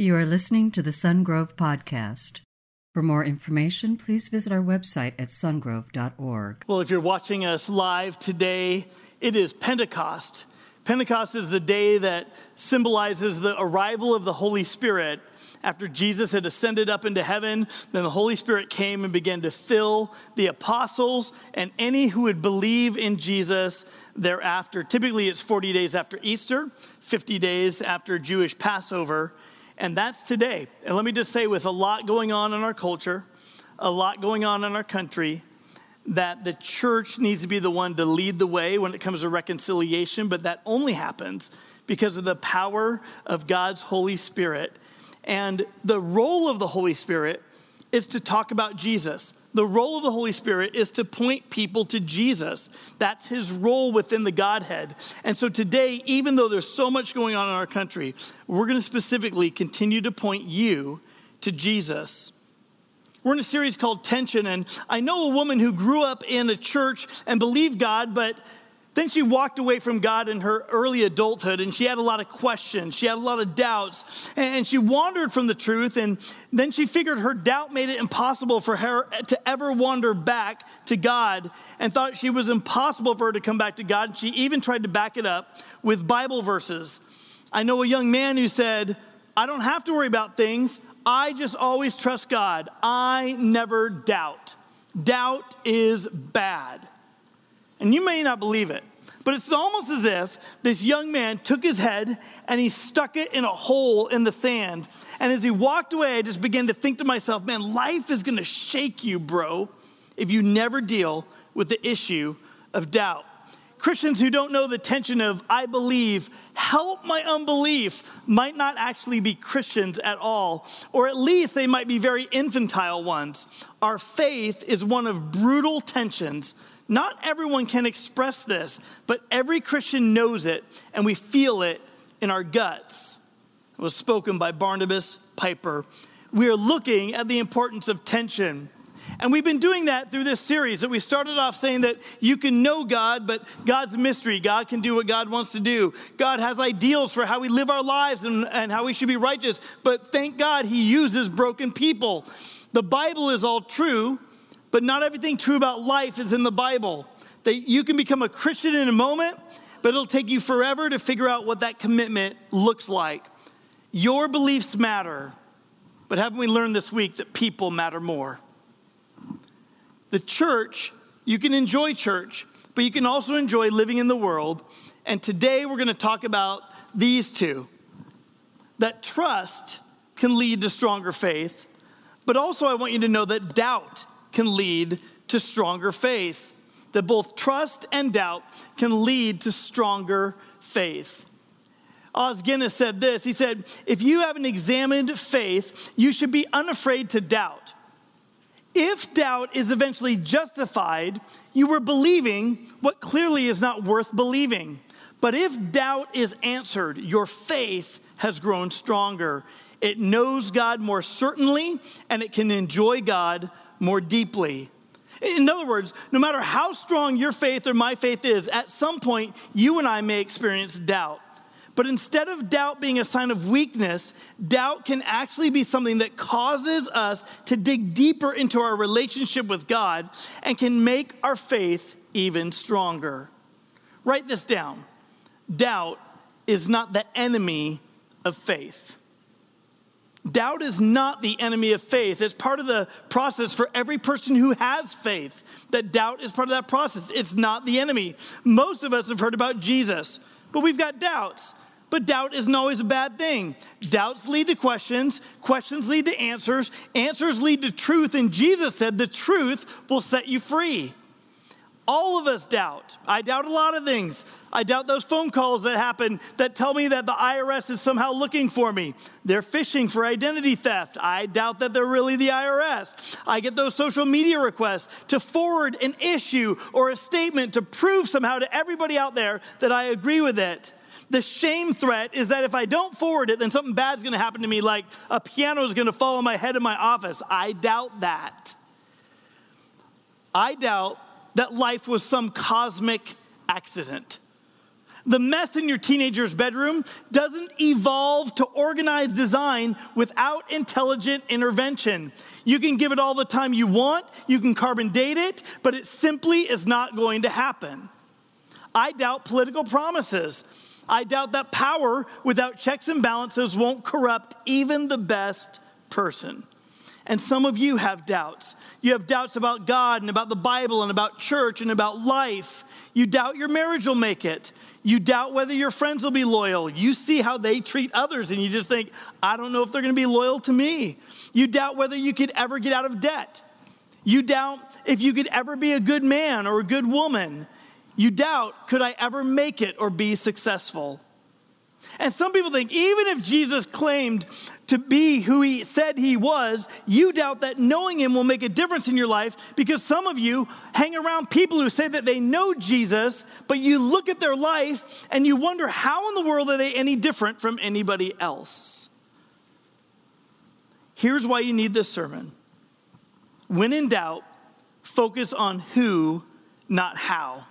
You are listening to the Sungrove Podcast. For more information, please visit our website at sungrove.org. Well, if you're watching us live today, it is Pentecost. Pentecost is the day that symbolizes the arrival of the Holy Spirit. After Jesus had ascended up into heaven, then the Holy Spirit came and began to fill the apostles and any who would believe in Jesus thereafter. Typically, it's 40 days after Easter, 50 days after Jewish Passover, and that's today. And let me just say, with a lot going on in our culture, a lot going on in our country, that the church needs to be the one to lead the way when it comes to reconciliation, but that only happens because of the power of God's Holy Spirit. And the role of the Holy Spirit is to talk about Jesus. The role of the Holy Spirit is to point people to Jesus. That's his role within the Godhead. And so today, even though there's so much going on in our country, we're going to specifically continue to point you to Jesus. We're in a series called Tension, and I know a woman who grew up in a church and believed God, but then she walked away from God in her early adulthood and she had a lot of questions. She had a lot of doubts and she wandered from the truth. And then she figured her doubt made it impossible for her to ever wander back to God and thought she was impossible for her to come back to God. And she even tried to back it up with Bible verses. I know a young man who said, I don't have to worry about things. I just always trust God. I never doubt. Doubt is bad. And you may not believe it, but it's almost as if this young man took his head and he stuck it in a hole in the sand. And as he walked away, I just began to think to myself, man, life is gonna shake you, bro, if you never deal with the issue of doubt. Christians who don't know the tension of I believe, help my unbelief, might not actually be Christians at all, or at least they might be very infantile ones. Our faith is one of brutal tensions. Not everyone can express this, but every Christian knows it, and we feel it in our guts. It was spoken by Barnabas Piper. We are looking at the importance of tension. And we've been doing that through this series that we started off saying that you can know God, but God's mystery. God can do what God wants to do. God has ideals for how we live our lives and, and how we should be righteous. But thank God he uses broken people. The Bible is all true, but not everything true about life is in the Bible. That you can become a Christian in a moment, but it'll take you forever to figure out what that commitment looks like. Your beliefs matter, but haven't we learned this week that people matter more? The church, you can enjoy church, but you can also enjoy living in the world. And today we're going to talk about these two that trust can lead to stronger faith, but also I want you to know that doubt can lead to stronger faith. That both trust and doubt can lead to stronger faith. Os Guinness said this He said, If you have an examined faith, you should be unafraid to doubt. If doubt is eventually justified, you were believing what clearly is not worth believing. But if doubt is answered, your faith has grown stronger. It knows God more certainly, and it can enjoy God more deeply. In other words, no matter how strong your faith or my faith is, at some point you and I may experience doubt. But instead of doubt being a sign of weakness, doubt can actually be something that causes us to dig deeper into our relationship with God and can make our faith even stronger. Write this down doubt is not the enemy of faith. Doubt is not the enemy of faith. It's part of the process for every person who has faith. That doubt is part of that process. It's not the enemy. Most of us have heard about Jesus, but we've got doubts. But doubt isn't always a bad thing. Doubts lead to questions, questions lead to answers, answers lead to truth, and Jesus said the truth will set you free. All of us doubt. I doubt a lot of things. I doubt those phone calls that happen that tell me that the IRS is somehow looking for me. They're fishing for identity theft. I doubt that they're really the IRS. I get those social media requests to forward an issue or a statement to prove somehow to everybody out there that I agree with it. The shame threat is that if I don't forward it, then something bad's gonna happen to me, like a piano is gonna fall on my head in my office. I doubt that. I doubt that life was some cosmic accident. The mess in your teenager's bedroom doesn't evolve to organized design without intelligent intervention. You can give it all the time you want, you can carbon date it, but it simply is not going to happen. I doubt political promises. I doubt that power without checks and balances won't corrupt even the best person. And some of you have doubts. You have doubts about God and about the Bible and about church and about life. You doubt your marriage will make it. You doubt whether your friends will be loyal. You see how they treat others and you just think, I don't know if they're going to be loyal to me. You doubt whether you could ever get out of debt. You doubt if you could ever be a good man or a good woman. You doubt, could I ever make it or be successful? And some people think even if Jesus claimed to be who he said he was, you doubt that knowing him will make a difference in your life because some of you hang around people who say that they know Jesus, but you look at their life and you wonder how in the world are they any different from anybody else? Here's why you need this sermon. When in doubt, focus on who, not how.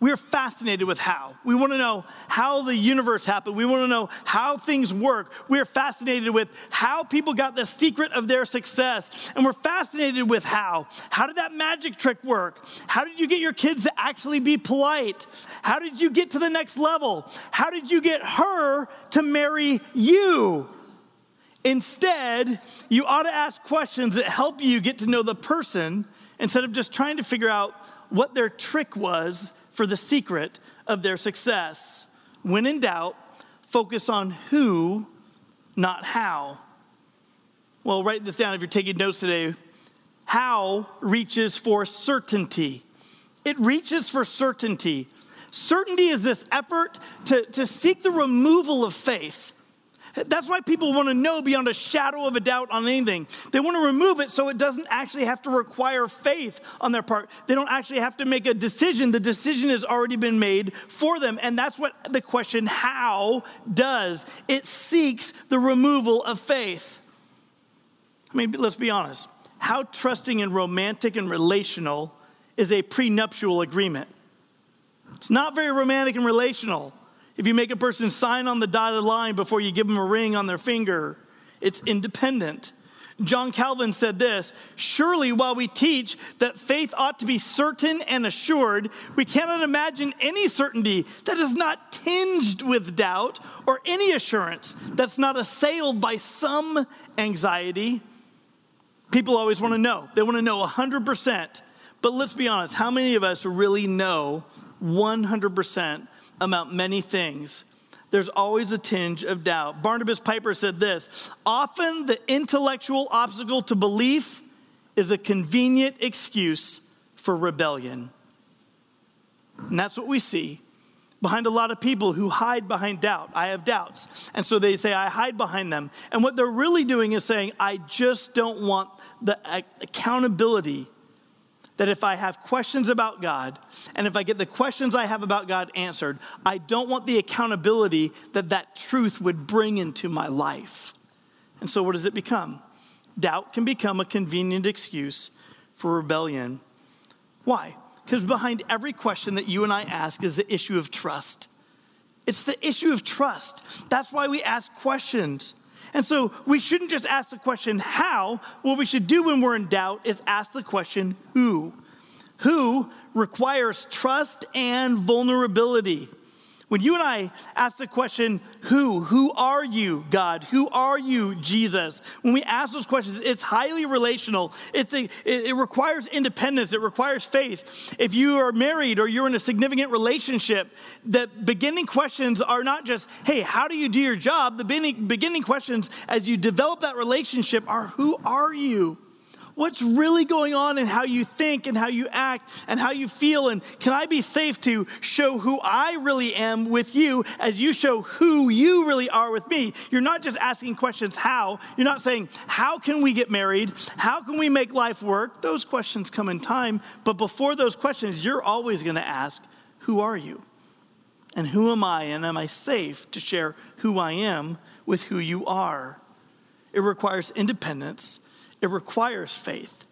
We're fascinated with how. We want to know how the universe happened. We want to know how things work. We're fascinated with how people got the secret of their success. And we're fascinated with how. How did that magic trick work? How did you get your kids to actually be polite? How did you get to the next level? How did you get her to marry you? Instead, you ought to ask questions that help you get to know the person instead of just trying to figure out what their trick was for the secret of their success. When in doubt, focus on who, not how. Well, write this down if you're taking notes today. How reaches for certainty. It reaches for certainty. Certainty is this effort to, to seek the removal of faith. That's why people want to know beyond a shadow of a doubt on anything. They want to remove it so it doesn't actually have to require faith on their part. They don't actually have to make a decision. The decision has already been made for them. And that's what the question, how, does. It seeks the removal of faith. I mean, let's be honest. How trusting and romantic and relational is a prenuptial agreement? It's not very romantic and relational. If you make a person sign on the dotted line before you give them a ring on their finger, it's independent. John Calvin said this Surely, while we teach that faith ought to be certain and assured, we cannot imagine any certainty that is not tinged with doubt or any assurance that's not assailed by some anxiety. People always want to know, they want to know 100%. But let's be honest, how many of us really know 100% about many things, there's always a tinge of doubt. Barnabas Piper said this Often the intellectual obstacle to belief is a convenient excuse for rebellion. And that's what we see behind a lot of people who hide behind doubt. I have doubts. And so they say, I hide behind them. And what they're really doing is saying, I just don't want the uh, accountability that if I have questions about God and if I get the questions I have about God answered, I don't want the accountability that that truth would bring into my life. And so, what does it become? Doubt can become a convenient excuse for rebellion. Why? Because behind every question that you and I ask is the issue of trust. It's the issue of trust. That's why we ask questions. And so we shouldn't just ask the question, how? What we should do when we're in doubt is ask the question, who? Who requires trust and vulnerability. When you and I ask the question, who? Who are you, God? Who are you, Jesus? When we ask those questions, it's highly relational. It's a, it requires independence. It requires faith. If you are married or you're in a significant relationship, the beginning questions are not just, hey, how do you do your job? The beginning, beginning questions as you develop that relationship are, who are you? What's really going on in how you think and how you act and how you feel. And can I be safe to show who I really am with you as you show who you really are with me? You're not just asking questions, how? You're not saying, how can we get married? How can we make life work? Those questions come in time. But before those questions, you're always going to ask, who are you? And who am I? And am I safe to share who I am with who you are? It requires independence it requires faith.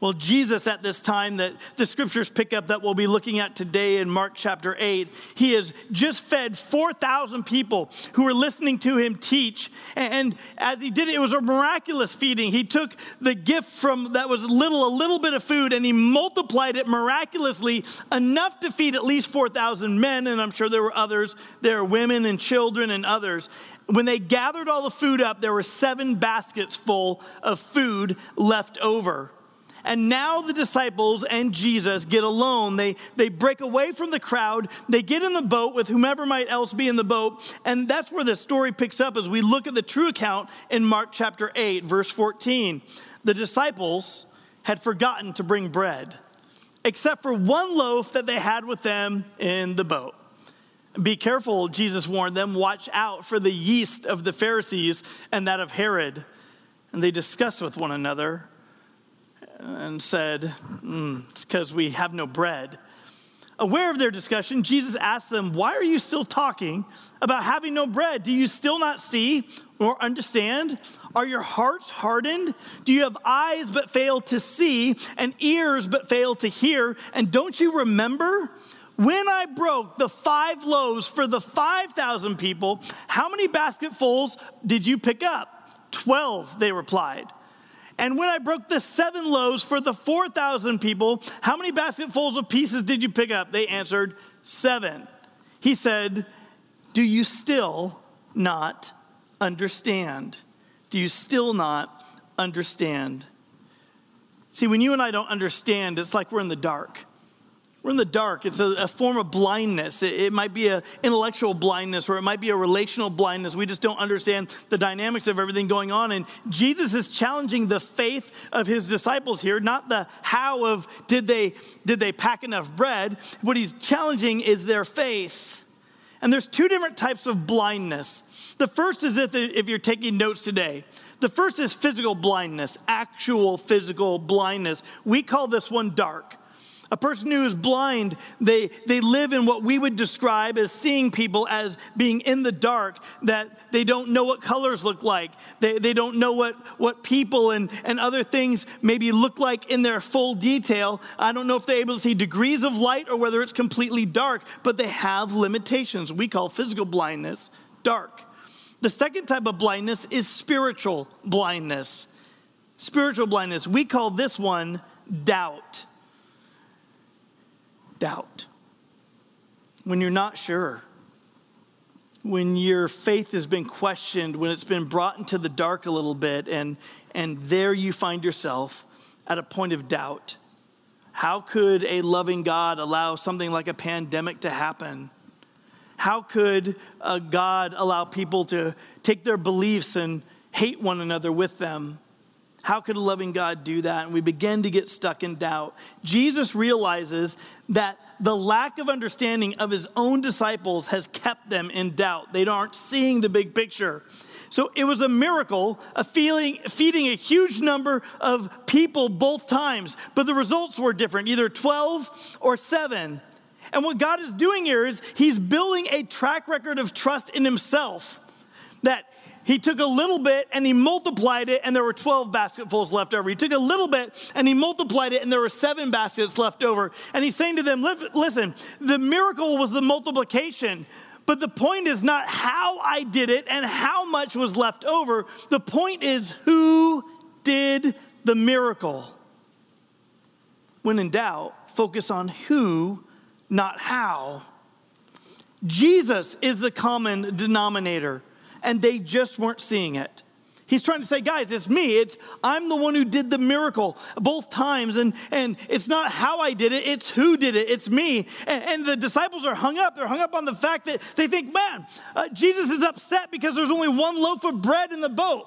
Well, Jesus, at this time that the scriptures pick up that we'll be looking at today in Mark chapter 8, he has just fed 4,000 people who were listening to him teach. And as he did it, it was a miraculous feeding. He took the gift from that was little, a little bit of food, and he multiplied it miraculously enough to feed at least 4,000 men. And I'm sure there were others. There were women and children and others. When they gathered all the food up, there were seven baskets full of food left over. And now the disciples and Jesus get alone. They, they break away from the crowd. They get in the boat with whomever might else be in the boat. And that's where the story picks up as we look at the true account in Mark chapter 8, verse 14. The disciples had forgotten to bring bread, except for one loaf that they had with them in the boat. Be careful, Jesus warned them. Watch out for the yeast of the Pharisees and that of Herod. And they discussed with one another and said, mm, It's because we have no bread. Aware of their discussion, Jesus asked them, Why are you still talking about having no bread? Do you still not see or understand? Are your hearts hardened? Do you have eyes but fail to see and ears but fail to hear? And don't you remember? When I broke the five loaves for the 5,000 people, how many basketfuls did you pick up? Twelve, they replied. And when I broke the seven loaves for the 4,000 people, how many basketfuls of pieces did you pick up? They answered, Seven. He said, Do you still not understand? Do you still not understand? See, when you and I don't understand, it's like we're in the dark. We're in the dark. It's a, a form of blindness. It, it might be an intellectual blindness or it might be a relational blindness. We just don't understand the dynamics of everything going on. And Jesus is challenging the faith of his disciples here, not the how of did they, did they pack enough bread. What he's challenging is their faith. And there's two different types of blindness. The first is if, if you're taking notes today. The first is physical blindness, actual physical blindness. We call this one dark. A person who is blind, they, they live in what we would describe as seeing people as being in the dark, that they don't know what colors look like. They, they don't know what, what people and, and other things maybe look like in their full detail. I don't know if they're able to see degrees of light or whether it's completely dark, but they have limitations. We call physical blindness dark. The second type of blindness is spiritual blindness. Spiritual blindness, we call this one doubt doubt, when you're not sure, when your faith has been questioned, when it's been brought into the dark a little bit, and, and there you find yourself at a point of doubt. How could a loving God allow something like a pandemic to happen? How could a God allow people to take their beliefs and hate one another with them? How could a loving God do that? And we begin to get stuck in doubt. Jesus realizes that the lack of understanding of his own disciples has kept them in doubt. They aren't seeing the big picture. So it was a miracle of feeling, feeding a huge number of people both times, but the results were different, either 12 or 7. And what God is doing here is he's building a track record of trust in himself that he took a little bit and he multiplied it, and there were 12 basketfuls left over. He took a little bit and he multiplied it, and there were seven baskets left over. And he's saying to them, Listen, the miracle was the multiplication. But the point is not how I did it and how much was left over. The point is who did the miracle. When in doubt, focus on who, not how. Jesus is the common denominator and they just weren't seeing it. He's trying to say, guys, it's me. It's I'm the one who did the miracle both times. And, and it's not how I did it, it's who did it. It's me. And, and the disciples are hung up. They're hung up on the fact that they think, man, uh, Jesus is upset because there's only one loaf of bread in the boat.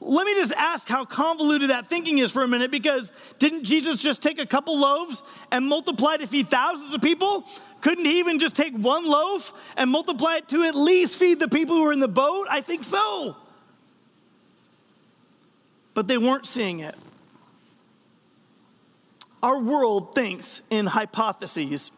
Let me just ask how convoluted that thinking is for a minute because didn't Jesus just take a couple loaves and multiply to feed thousands of people? Couldn't he even just take one loaf and multiply it to at least feed the people who were in the boat? I think so. But they weren't seeing it. Our world thinks in hypotheses.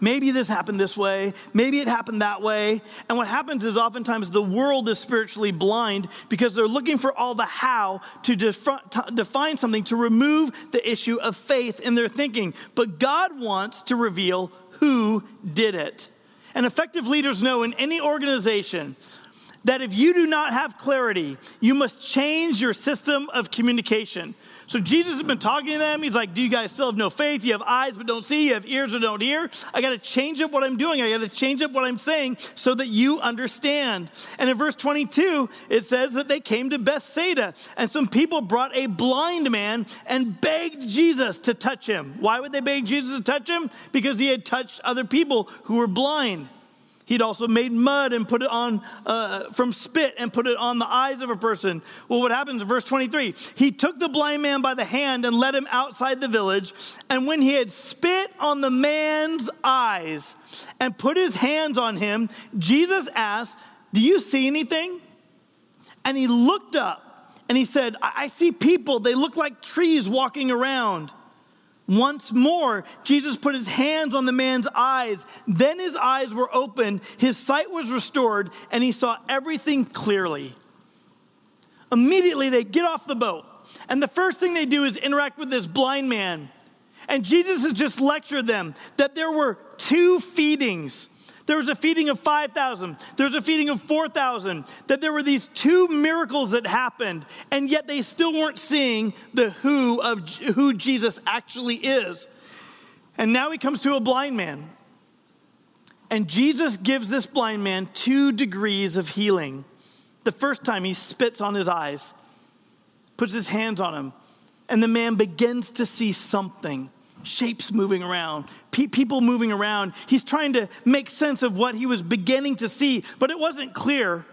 Maybe this happened this way. Maybe it happened that way. And what happens is oftentimes the world is spiritually blind because they're looking for all the how to, define something to remove the issue of faith in their thinking. But God wants to reveal who did it. And effective leaders know in any organization that if you do not have clarity, you must change your system of communication. So Jesus has been talking to them. He's like, Do you guys still have no faith? You have eyes but don't see. You have ears but don't hear. I got to change up what I'm doing. I got to change up what I'm saying so that you understand. And in verse 22, it says that they came to Bethsaida, and some people brought a blind man and begged Jesus to touch him. Why would they beg Jesus to touch him? Because he had touched other people who were blind. He'd also made mud and put it on uh, from spit and put it on the eyes of a person. Well, what happens verse 23? He took the blind man by the hand and led him outside the village. And when he had spit on the man's eyes and put his hands on him, Jesus asked, Do you see anything? And he looked up and he said, I see people. They look like trees walking around. Once more, Jesus put his hands on the man's eyes. Then his eyes were opened, his sight was restored, and he saw everything clearly. Immediately, they get off the boat, and the first thing they do is interact with this blind man. And Jesus has just lectured them that there were two feedings there was a feeding of 5,000. There was a feeding of 4,000. That there were these two miracles that happened, and yet they still weren't seeing the who of who Jesus actually is. And now he comes to a blind man. And Jesus gives this blind man two degrees of healing. The first time he spits on his eyes, puts his hands on him, and the man begins to see something shapes moving around, pe- people moving around. He's trying to make sense of what he was beginning to see, but it wasn't clear.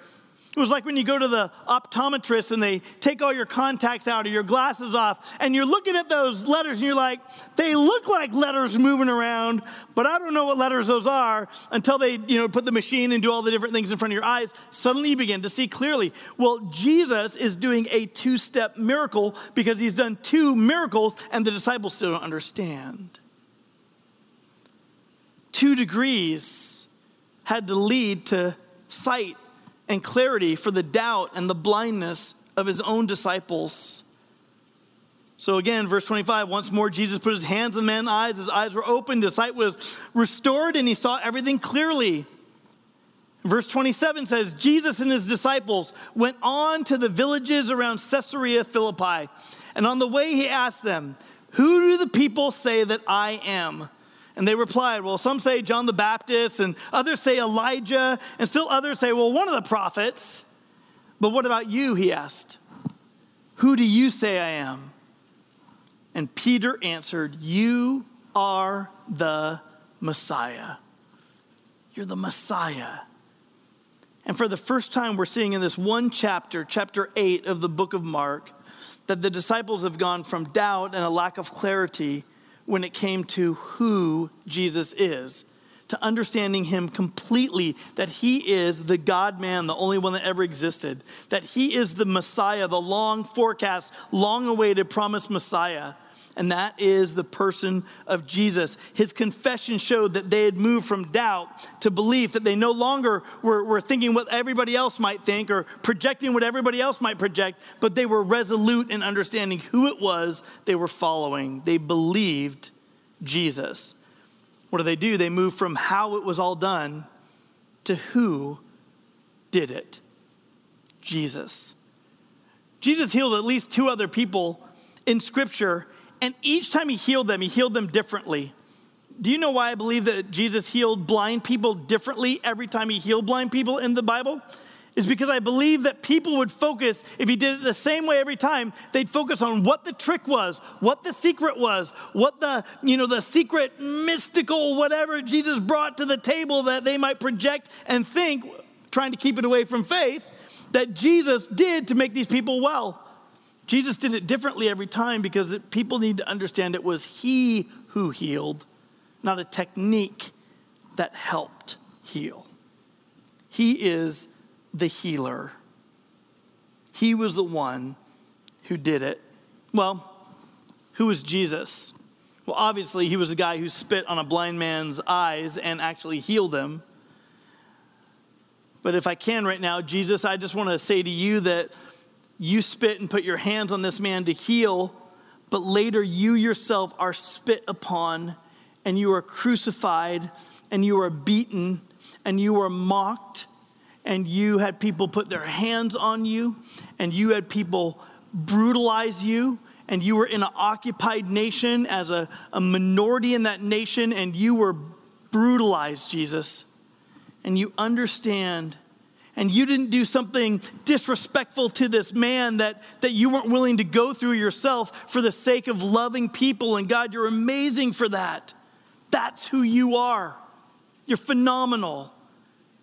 It was like when you go to the optometrist and they take all your contacts out or your glasses off, and you're looking at those letters and you're like, they look like letters moving around, but I don't know what letters those are until they, you know, put the machine and do all the different things in front of your eyes. Suddenly you begin to see clearly. Well, Jesus is doing a two step miracle because he's done two miracles and the disciples still don't understand. Two degrees had to lead to sight and clarity for the doubt and the blindness of his own disciples. So again, verse 25, once more Jesus put his hands on the man's eyes, his eyes were opened, his sight was restored, and he saw everything clearly. Verse 27 says, Jesus and his disciples went on to the villages around Caesarea Philippi. And on the way, he asked them, Who do the people say that I am? And they replied, Well, some say John the Baptist, and others say Elijah, and still others say, Well, one of the prophets. But what about you? He asked. Who do you say I am? And Peter answered, You are the Messiah. You're the Messiah. And for the first time, we're seeing in this one chapter, chapter 8 of the book of Mark, that the disciples have gone from doubt and a lack of clarity when it came to who Jesus is, to understanding him completely that he is the God man, the only one that ever existed, that he is the Messiah, the long forecast, long awaited promised Messiah and that is the person of Jesus. His confession showed that they had moved from doubt to belief, that they no longer were, were thinking what everybody else might think or projecting what everybody else might project, but they were resolute in understanding who it was they were following. They believed Jesus. What do they do? They move from how it was all done to who did it Jesus. Jesus healed at least two other people in Scripture and each time he healed them, he healed them differently. Do you know why I believe that Jesus healed blind people differently every time he healed blind people in the Bible? Is because I believe that people would focus, if he did it the same way every time, they'd focus on what the trick was, what the secret was, what the, you know, the secret mystical whatever Jesus brought to the table that they might project and think, trying to keep it away from faith, that Jesus did to make these people well. Jesus did it differently every time because people need to understand it was He who healed, not a technique that helped heal. He is the healer. He was the one who did it. Well, who was Jesus? Well, obviously, he was the guy who spit on a blind man's eyes and actually healed him. But if I can right now, Jesus, I just want to say to you that you spit and put your hands on this man to heal, but later you yourself are spit upon and you are crucified and you are beaten and you are mocked and you had people put their hands on you and you had people brutalize you and you were in an occupied nation as a, a minority in that nation and you were brutalized, Jesus. And you understand and you didn't do something disrespectful to this man that, that you weren't willing to go through yourself for the sake of loving people. And God, you're amazing for that. That's who you are. You're phenomenal.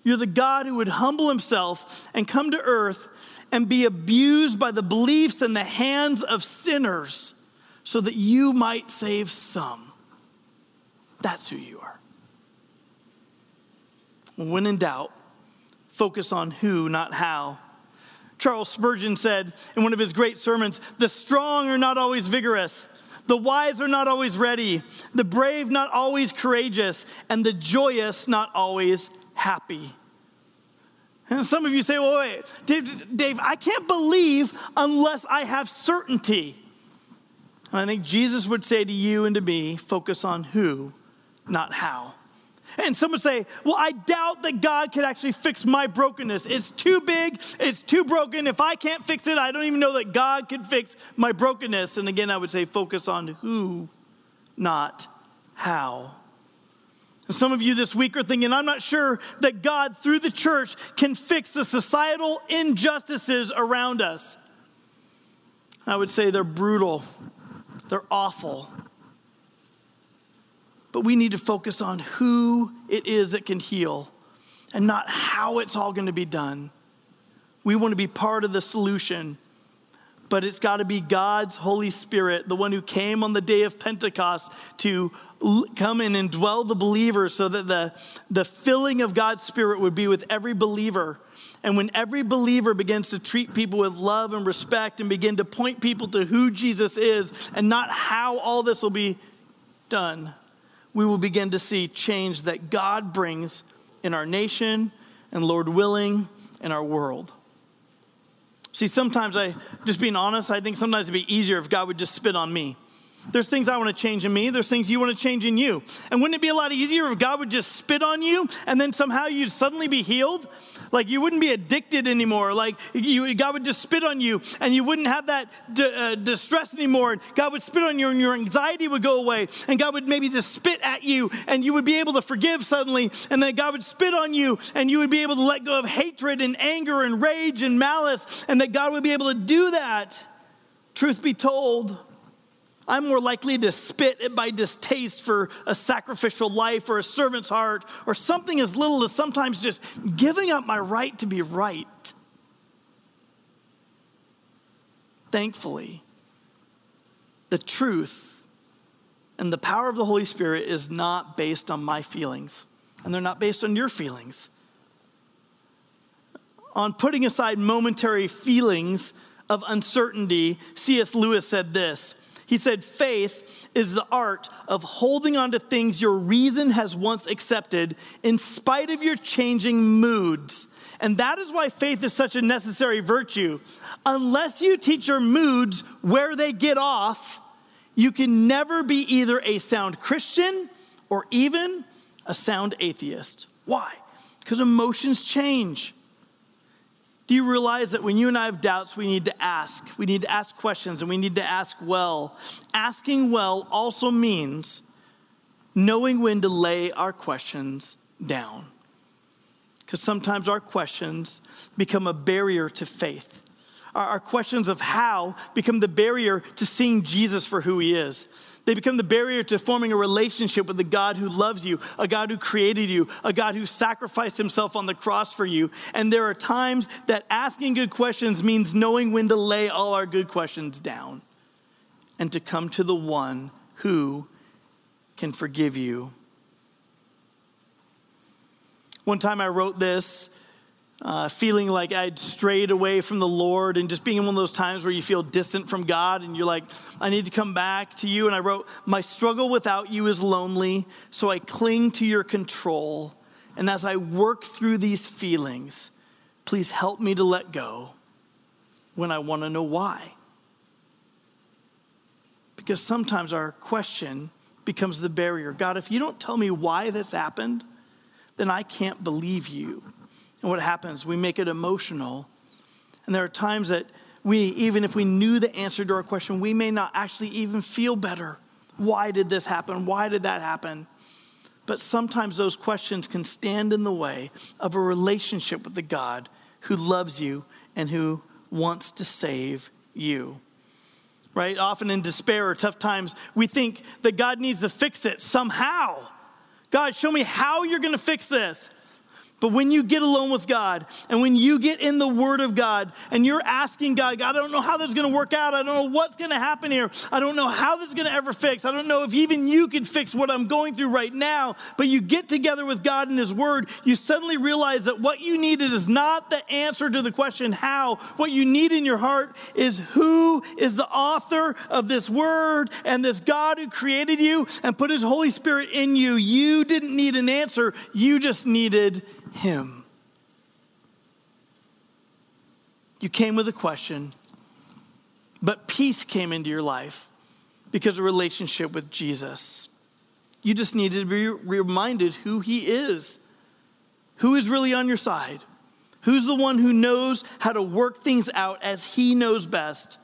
You're the God who would humble himself and come to earth and be abused by the beliefs and the hands of sinners so that you might save some. That's who you are. When in doubt, focus on who, not how. Charles Spurgeon said in one of his great sermons The strong are not always vigorous, the wise are not always ready, the brave not always courageous, and the joyous not always happy. And some of you say, well, wait, Dave, Dave, I can't believe unless I have certainty. And I think Jesus would say to you and to me, focus on who, not how. And some would say, Well, I doubt that God could actually fix my brokenness. It's too big, it's too broken. If I can't fix it, I don't even know that God could fix my brokenness. And again, I would say, Focus on who, not how. And Some of you this week are thinking, I'm not sure that God, through the church, can fix the societal injustices around us. I would say they're brutal, they're awful. But we need to focus on who it is that can heal and not how it's all going to be done. We want to be part of the solution, but it's got to be God's Holy Spirit, the one who came on the day of Pentecost to come in and dwell the believer so that the, the filling of God's Spirit would be with every believer. And when every believer begins to treat people with love and respect and begin to point people to who Jesus is and not how all this will be done, we will begin to see change that God brings in our nation and, Lord willing, in our world. See, sometimes I, just being honest, I think sometimes it'd be easier if God would just spit on me. There's things I want to change in me. There's things you want to change in you. And wouldn't it be a lot easier if God would just spit on you and then somehow you'd suddenly be healed? Like you wouldn't be addicted anymore. Like you, God would just spit on you and you wouldn't have that d- uh, distress anymore. God would spit on you and your anxiety would go away. And God would maybe just spit at you and you would be able to forgive suddenly. And then God would spit on you and you would be able to let go of hatred and anger and rage and malice. And that God would be able to do that. Truth be told, I'm more likely to spit at my distaste for a sacrificial life or a servant's heart or something as little as sometimes just giving up my right to be right. Thankfully, the truth and the power of the Holy Spirit is not based on my feelings, and they're not based on your feelings. On putting aside momentary feelings of uncertainty, C.S. Lewis said this. He said, faith is the art of holding on to things your reason has once accepted in spite of your changing moods. And that is why faith is such a necessary virtue. Unless you teach your moods where they get off, you can never be either a sound Christian or even a sound atheist. Why? Because emotions change. Do you realize that when you and I have doubts, we need to ask? We need to ask questions and we need to ask well. Asking well also means knowing when to lay our questions down. Because sometimes our questions become a barrier to faith. Our questions of how become the barrier to seeing Jesus for who he is. They become the barrier to forming a relationship with the God who loves you, a God who created you, a God who sacrificed himself on the cross for you. And there are times that asking good questions means knowing when to lay all our good questions down and to come to the one who can forgive you. One time I wrote this uh, feeling like I'd strayed away from the Lord and just being in one of those times where you feel distant from God and you're like, I need to come back to you. And I wrote, My struggle without you is lonely, so I cling to your control. And as I work through these feelings, please help me to let go when I want to know why. Because sometimes our question becomes the barrier God, if you don't tell me why this happened, then I can't believe you. And what happens? We make it emotional. And there are times that we, even if we knew the answer to our question, we may not actually even feel better. Why did this happen? Why did that happen? But sometimes those questions can stand in the way of a relationship with the God who loves you and who wants to save you. Right? Often in despair or tough times, we think that God needs to fix it somehow. God, show me how you're going to fix this. But when you get alone with God and when you get in the Word of God and you're asking God, God, I don't know how this is going to work out. I don't know what's going to happen here. I don't know how this is going to ever fix. I don't know if even you could fix what I'm going through right now. But you get together with God and His Word, you suddenly realize that what you needed is not the answer to the question how. What you need in your heart is who is the author of this Word and this God who created you and put His Holy Spirit in you. You didn't need an answer, you just needed him. You came with a question, but peace came into your life because of relationship with Jesus. You just needed to be reminded who He is, who is really on your side, who's the one who knows how to work things out as He knows best.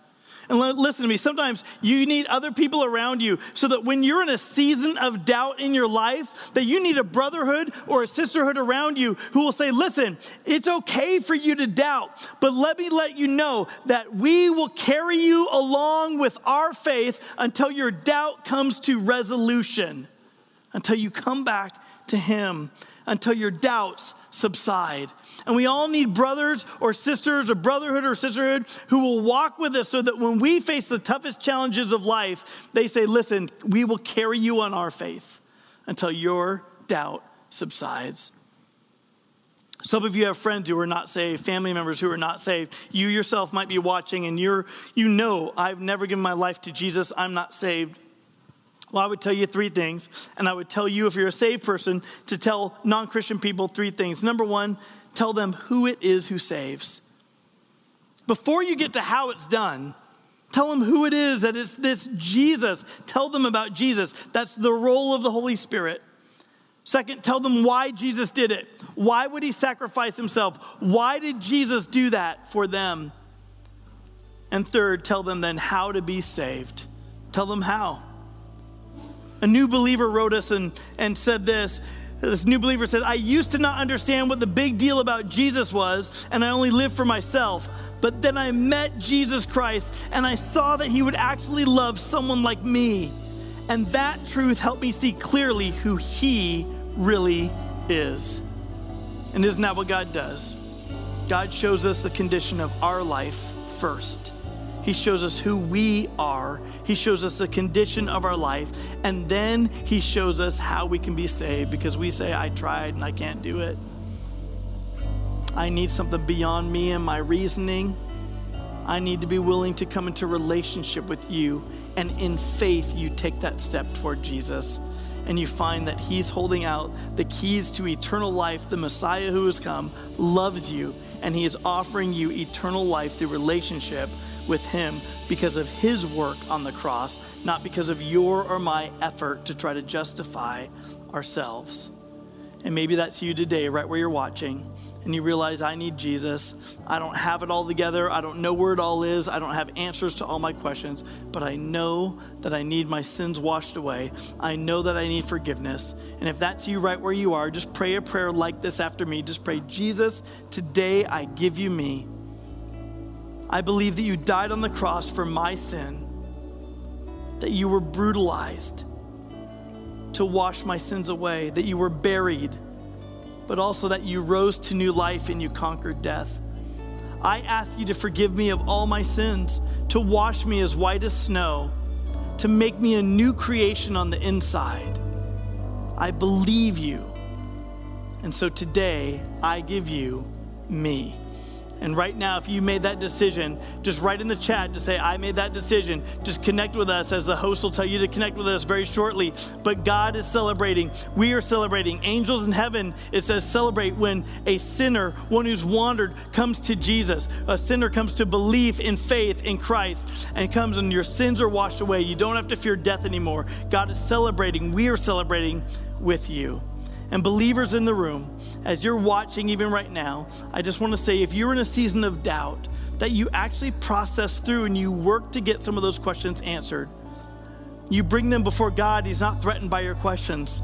And listen to me, sometimes you need other people around you so that when you're in a season of doubt in your life, that you need a brotherhood or a sisterhood around you who will say, listen, it's okay for you to doubt, but let me let you know that we will carry you along with our faith until your doubt comes to resolution, until you come back to Him, until your doubts subside. And we all need brothers or sisters or brotherhood or sisterhood who will walk with us so that when we face the toughest challenges of life, they say, Listen, we will carry you on our faith until your doubt subsides. Some of you have friends who are not saved, family members who are not saved. You yourself might be watching and you're you know I've never given my life to Jesus. I'm not saved. Well, I would tell you three things, and I would tell you, if you're a saved person, to tell non Christian people three things. Number one, tell them who it is who saves. Before you get to how it's done, tell them who it is that it's this Jesus. Tell them about Jesus. That's the role of the Holy Spirit. Second, tell them why Jesus did it. Why would he sacrifice himself? Why did Jesus do that for them? And third, tell them then how to be saved. Tell them how. A new believer wrote us and, and said this. This new believer said, I used to not understand what the big deal about Jesus was, and I only lived for myself. But then I met Jesus Christ, and I saw that he would actually love someone like me. And that truth helped me see clearly who he really is. And isn't that what God does? God shows us the condition of our life first. He shows us who we are. He shows us the condition of our life. And then He shows us how we can be saved because we say, I tried and I can't do it. I need something beyond me and my reasoning. I need to be willing to come into relationship with you. And in faith, you take that step toward Jesus. And you find that He's holding out the keys to eternal life. The Messiah who has come loves you, and He is offering you eternal life through relationship with Him because of His work on the cross, not because of your or my effort to try to justify ourselves. And maybe that's you today, right where you're watching, and you realize I need Jesus. I don't have it all together. I don't know where it all is. I don't have answers to all my questions, but I know that I need my sins washed away. I know that I need forgiveness. And if that's you right where you are, just pray a prayer like this after me. Just pray, Jesus, today I give you me. I believe that you died on the cross for my sin, that you were brutalized to wash my sins away, that you were buried, but also that you rose to new life and you conquered death. I ask you to forgive me of all my sins, to wash me as white as snow, to make me a new creation on the inside. I believe you. And so today, I give you me. And right now, if you made that decision, just write in the chat to say, I made that decision. Just connect with us, as the host will tell you to connect with us very shortly. But God is celebrating. We are celebrating. Angels in heaven, it says, celebrate when a sinner, one who's wandered, comes to Jesus. A sinner comes to belief in faith in Christ and comes and your sins are washed away. You don't have to fear death anymore. God is celebrating. We are celebrating with you. And believers in the room, as you're watching even right now, I just want to say if you're in a season of doubt, that you actually process through and you work to get some of those questions answered. You bring them before God, He's not threatened by your questions.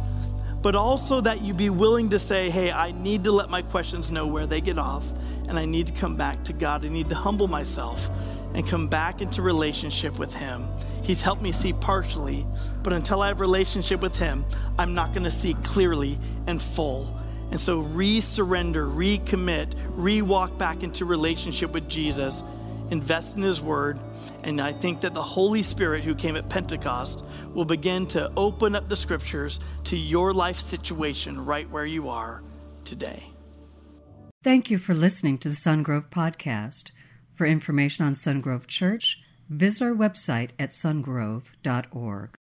But also that you be willing to say, hey, I need to let my questions know where they get off, and I need to come back to God. I need to humble myself and come back into relationship with Him. He's helped me see partially, but until I have relationship with Him, I'm not going to see clearly and full. And so re-surrender, recommit, re-walk back into relationship with Jesus, invest in His Word, and I think that the Holy Spirit who came at Pentecost will begin to open up the Scriptures to your life situation right where you are today. Thank you for listening to the Sungrove Podcast. For information on Sungrove Church, visit our website at sungrove.org.